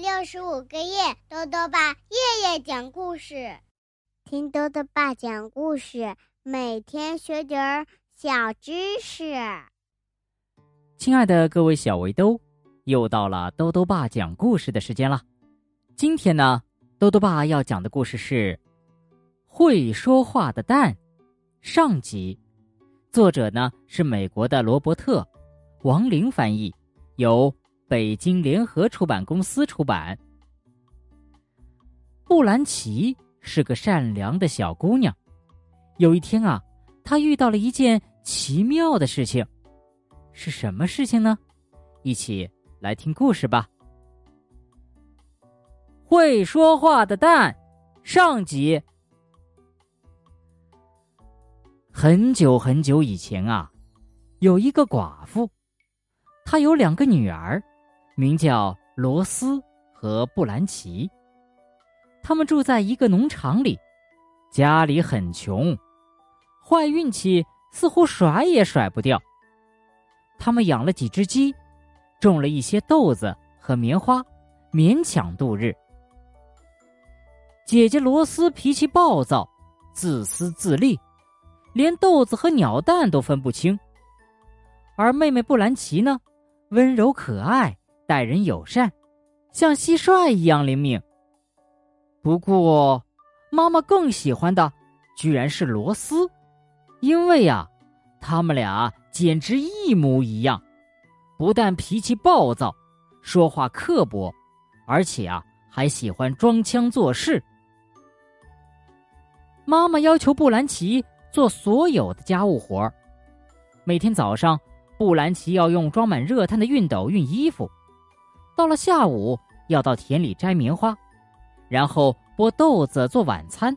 六十五个夜，豆豆爸夜夜讲故事，听豆豆爸讲故事，每天学点儿小知识。亲爱的各位小围兜，又到了豆豆爸讲故事的时间了。今天呢，豆豆爸要讲的故事是《会说话的蛋》上集，作者呢是美国的罗伯特·王林翻译，由。北京联合出版公司出版。布兰奇是个善良的小姑娘。有一天啊，她遇到了一件奇妙的事情。是什么事情呢？一起来听故事吧。会说话的蛋，上集。很久很久以前啊，有一个寡妇，她有两个女儿。名叫罗斯和布兰奇。他们住在一个农场里，家里很穷，坏运气似乎甩也甩不掉。他们养了几只鸡，种了一些豆子和棉花，勉强度日。姐姐罗斯脾气暴躁，自私自利，连豆子和鸟蛋都分不清。而妹妹布兰奇呢，温柔可爱。待人友善，像蟋蟀一样灵敏。不过，妈妈更喜欢的居然是罗斯，因为呀，他们俩简直一模一样。不但脾气暴躁，说话刻薄，而且啊，还喜欢装腔作势。妈妈要求布兰奇做所有的家务活每天早上，布兰奇要用装满热炭的熨斗熨衣服。到了下午，要到田里摘棉花，然后剥豆子做晚餐。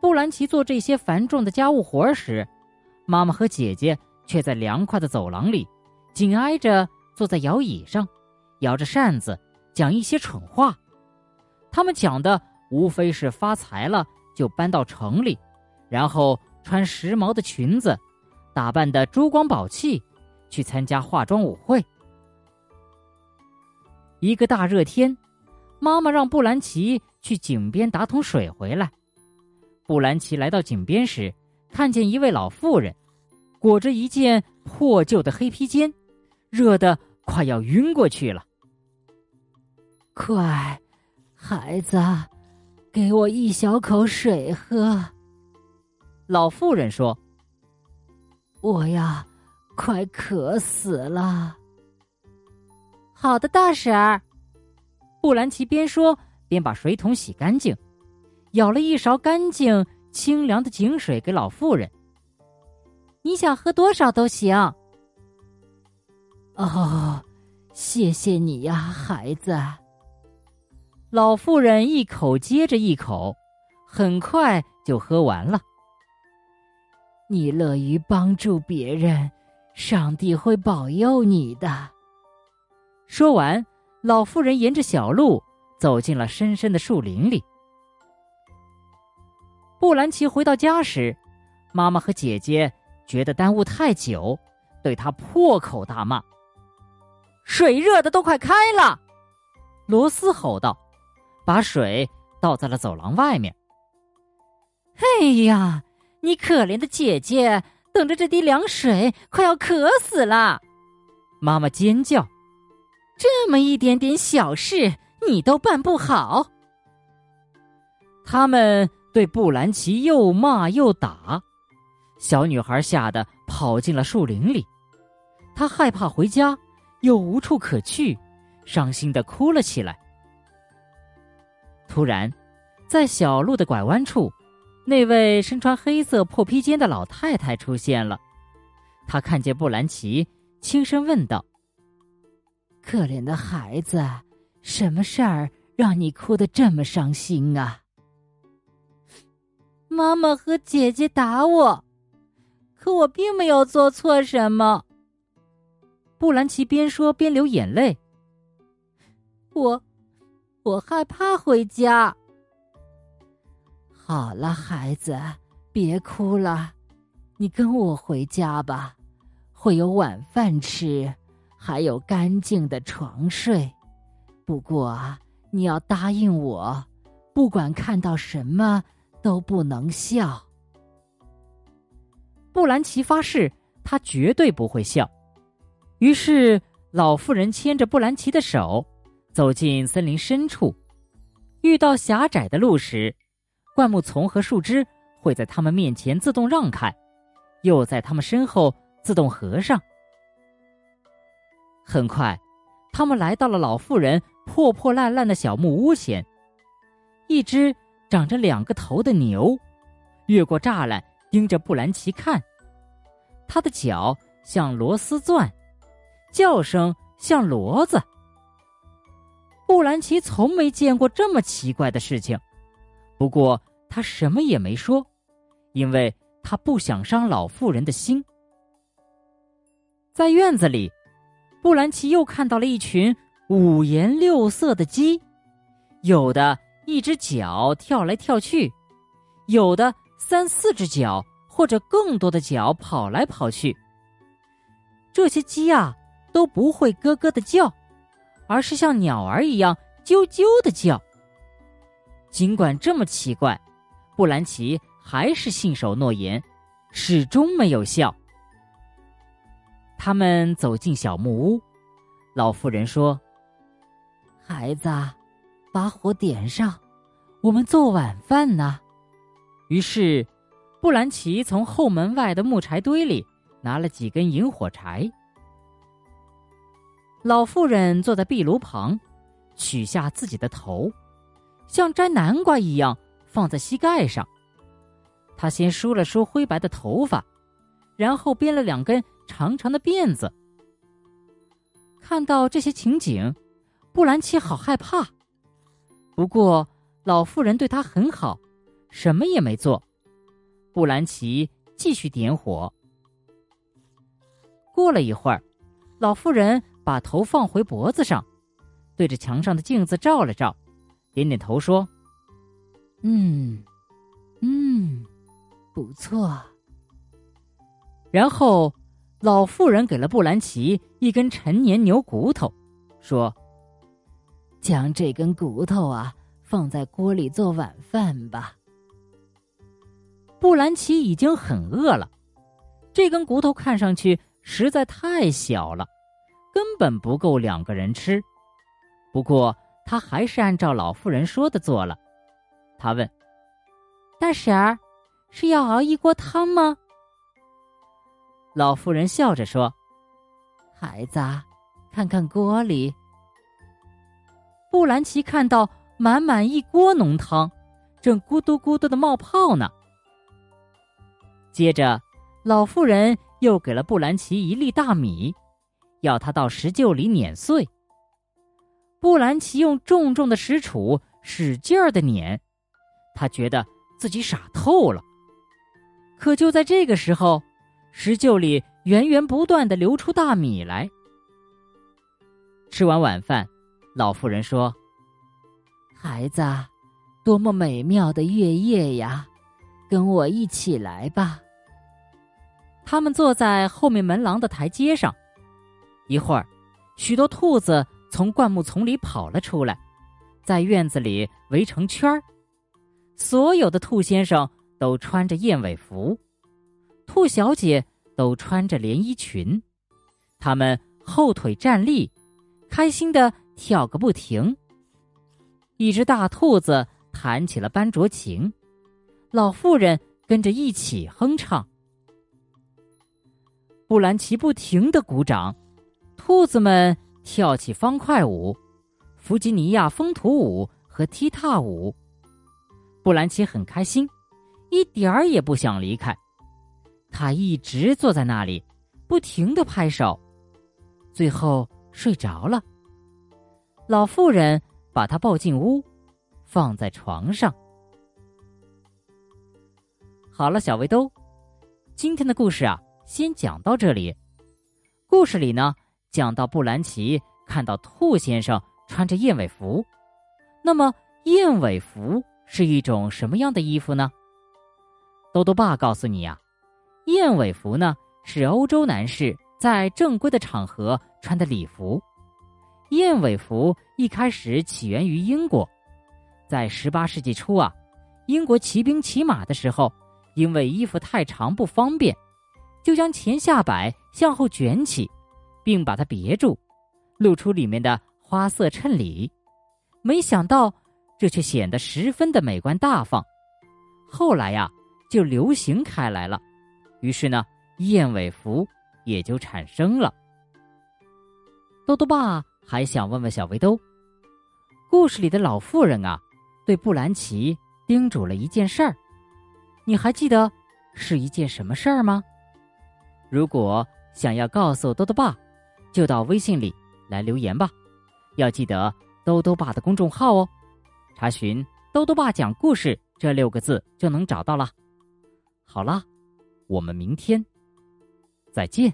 布兰奇做这些繁重的家务活时，妈妈和姐姐却在凉快的走廊里，紧挨着坐在摇椅上，摇着扇子讲一些蠢话。他们讲的无非是发财了就搬到城里，然后穿时髦的裙子，打扮的珠光宝气，去参加化妆舞会。一个大热天，妈妈让布兰奇去井边打桶水回来。布兰奇来到井边时，看见一位老妇人，裹着一件破旧的黑披肩，热得快要晕过去了。快，孩子，给我一小口水喝。老妇人说：“我呀，快渴死了。”好的，大婶儿。布兰奇边说边把水桶洗干净，舀了一勺干净清凉的井水给老妇人。你想喝多少都行。哦，谢谢你呀，孩子。老妇人一口接着一口，很快就喝完了。你乐于帮助别人，上帝会保佑你的。说完，老妇人沿着小路走进了深深的树林里。布兰奇回到家时，妈妈和姐姐觉得耽误太久，对他破口大骂：“水热的都快开了！”罗斯吼道，把水倒在了走廊外面。“哎呀，你可怜的姐姐，等着这滴凉水，快要渴死了！”妈妈尖叫。这么一点点小事，你都办不好。他们对布兰奇又骂又打，小女孩吓得跑进了树林里。她害怕回家，又无处可去，伤心的哭了起来。突然，在小路的拐弯处，那位身穿黑色破披肩的老太太出现了。她看见布兰奇，轻声问道。可怜的孩子，什么事儿让你哭得这么伤心啊？妈妈和姐姐打我，可我并没有做错什么。布兰奇边说边流眼泪。我，我害怕回家。好了，孩子，别哭了，你跟我回家吧，会有晚饭吃。还有干净的床睡，不过你要答应我，不管看到什么都不能笑。布兰奇发誓，他绝对不会笑。于是，老妇人牵着布兰奇的手，走进森林深处。遇到狭窄的路时，灌木丛和树枝会在他们面前自动让开，又在他们身后自动合上。很快，他们来到了老妇人破破烂烂的小木屋前。一只长着两个头的牛，越过栅栏，盯着布兰奇看。它的脚像螺丝钻，叫声像骡子。布兰奇从没见过这么奇怪的事情，不过他什么也没说，因为他不想伤老妇人的心。在院子里。布兰奇又看到了一群五颜六色的鸡，有的一只脚跳来跳去，有的三四只脚或者更多的脚跑来跑去。这些鸡啊都不会咯咯的叫，而是像鸟儿一样啾啾的叫。尽管这么奇怪，布兰奇还是信守诺言，始终没有笑。他们走进小木屋，老妇人说：“孩子，把火点上，我们做晚饭呢。”于是，布兰奇从后门外的木柴堆里拿了几根引火柴。老妇人坐在壁炉旁，取下自己的头，像摘南瓜一样放在膝盖上。她先梳了梳灰白的头发，然后编了两根。长长的辫子。看到这些情景，布兰奇好害怕。不过老妇人对他很好，什么也没做。布兰奇继续点火。过了一会儿，老妇人把头放回脖子上，对着墙上的镜子照了照，点点头说：“嗯，嗯，不错。”然后。老妇人给了布兰奇一根陈年牛骨头，说：“将这根骨头啊放在锅里做晚饭吧。”布兰奇已经很饿了，这根骨头看上去实在太小了，根本不够两个人吃。不过他还是按照老妇人说的做了。他问：“大婶儿，是要熬一锅汤吗？”老妇人笑着说：“孩子，看看锅里。”布兰奇看到满满一锅浓汤，正咕嘟咕嘟的冒泡呢。接着，老妇人又给了布兰奇一粒大米，要他到石臼里碾碎。布兰奇用重重的石杵使劲儿的碾，他觉得自己傻透了。可就在这个时候，石臼里源源不断的流出大米来。吃完晚饭，老妇人说：“孩子，多么美妙的月夜呀！跟我一起来吧。”他们坐在后面门廊的台阶上。一会儿，许多兔子从灌木丛里跑了出来，在院子里围成圈儿。所有的兔先生都穿着燕尾服。兔小姐都穿着连衣裙，他们后腿站立，开心的跳个不停。一只大兔子弹起了班卓琴，老妇人跟着一起哼唱。布兰奇不停的鼓掌，兔子们跳起方块舞、弗吉尼亚风土舞和踢踏舞。布兰奇很开心，一点儿也不想离开。他一直坐在那里，不停的拍手，最后睡着了。老妇人把他抱进屋，放在床上。好了，小围兜，今天的故事啊，先讲到这里。故事里呢，讲到布兰奇看到兔先生穿着燕尾服，那么燕尾服是一种什么样的衣服呢？兜兜爸告诉你呀。燕尾服呢，是欧洲男士在正规的场合穿的礼服。燕尾服一开始起源于英国，在十八世纪初啊，英国骑兵骑马的时候，因为衣服太长不方便，就将前下摆向后卷起，并把它别住，露出里面的花色衬里。没想到，这却显得十分的美观大方。后来呀，就流行开来了，于是呢，燕尾服也就产生了。豆豆爸还想问问小围兜，故事里的老妇人啊，对布兰奇叮嘱了一件事儿，你还记得是一件什么事儿吗？如果想要告诉豆豆爸，就到微信里来留言吧，要记得豆豆爸的公众号哦，查询“豆豆爸讲故事”这六个字就能找到了。好啦，我们明天再见。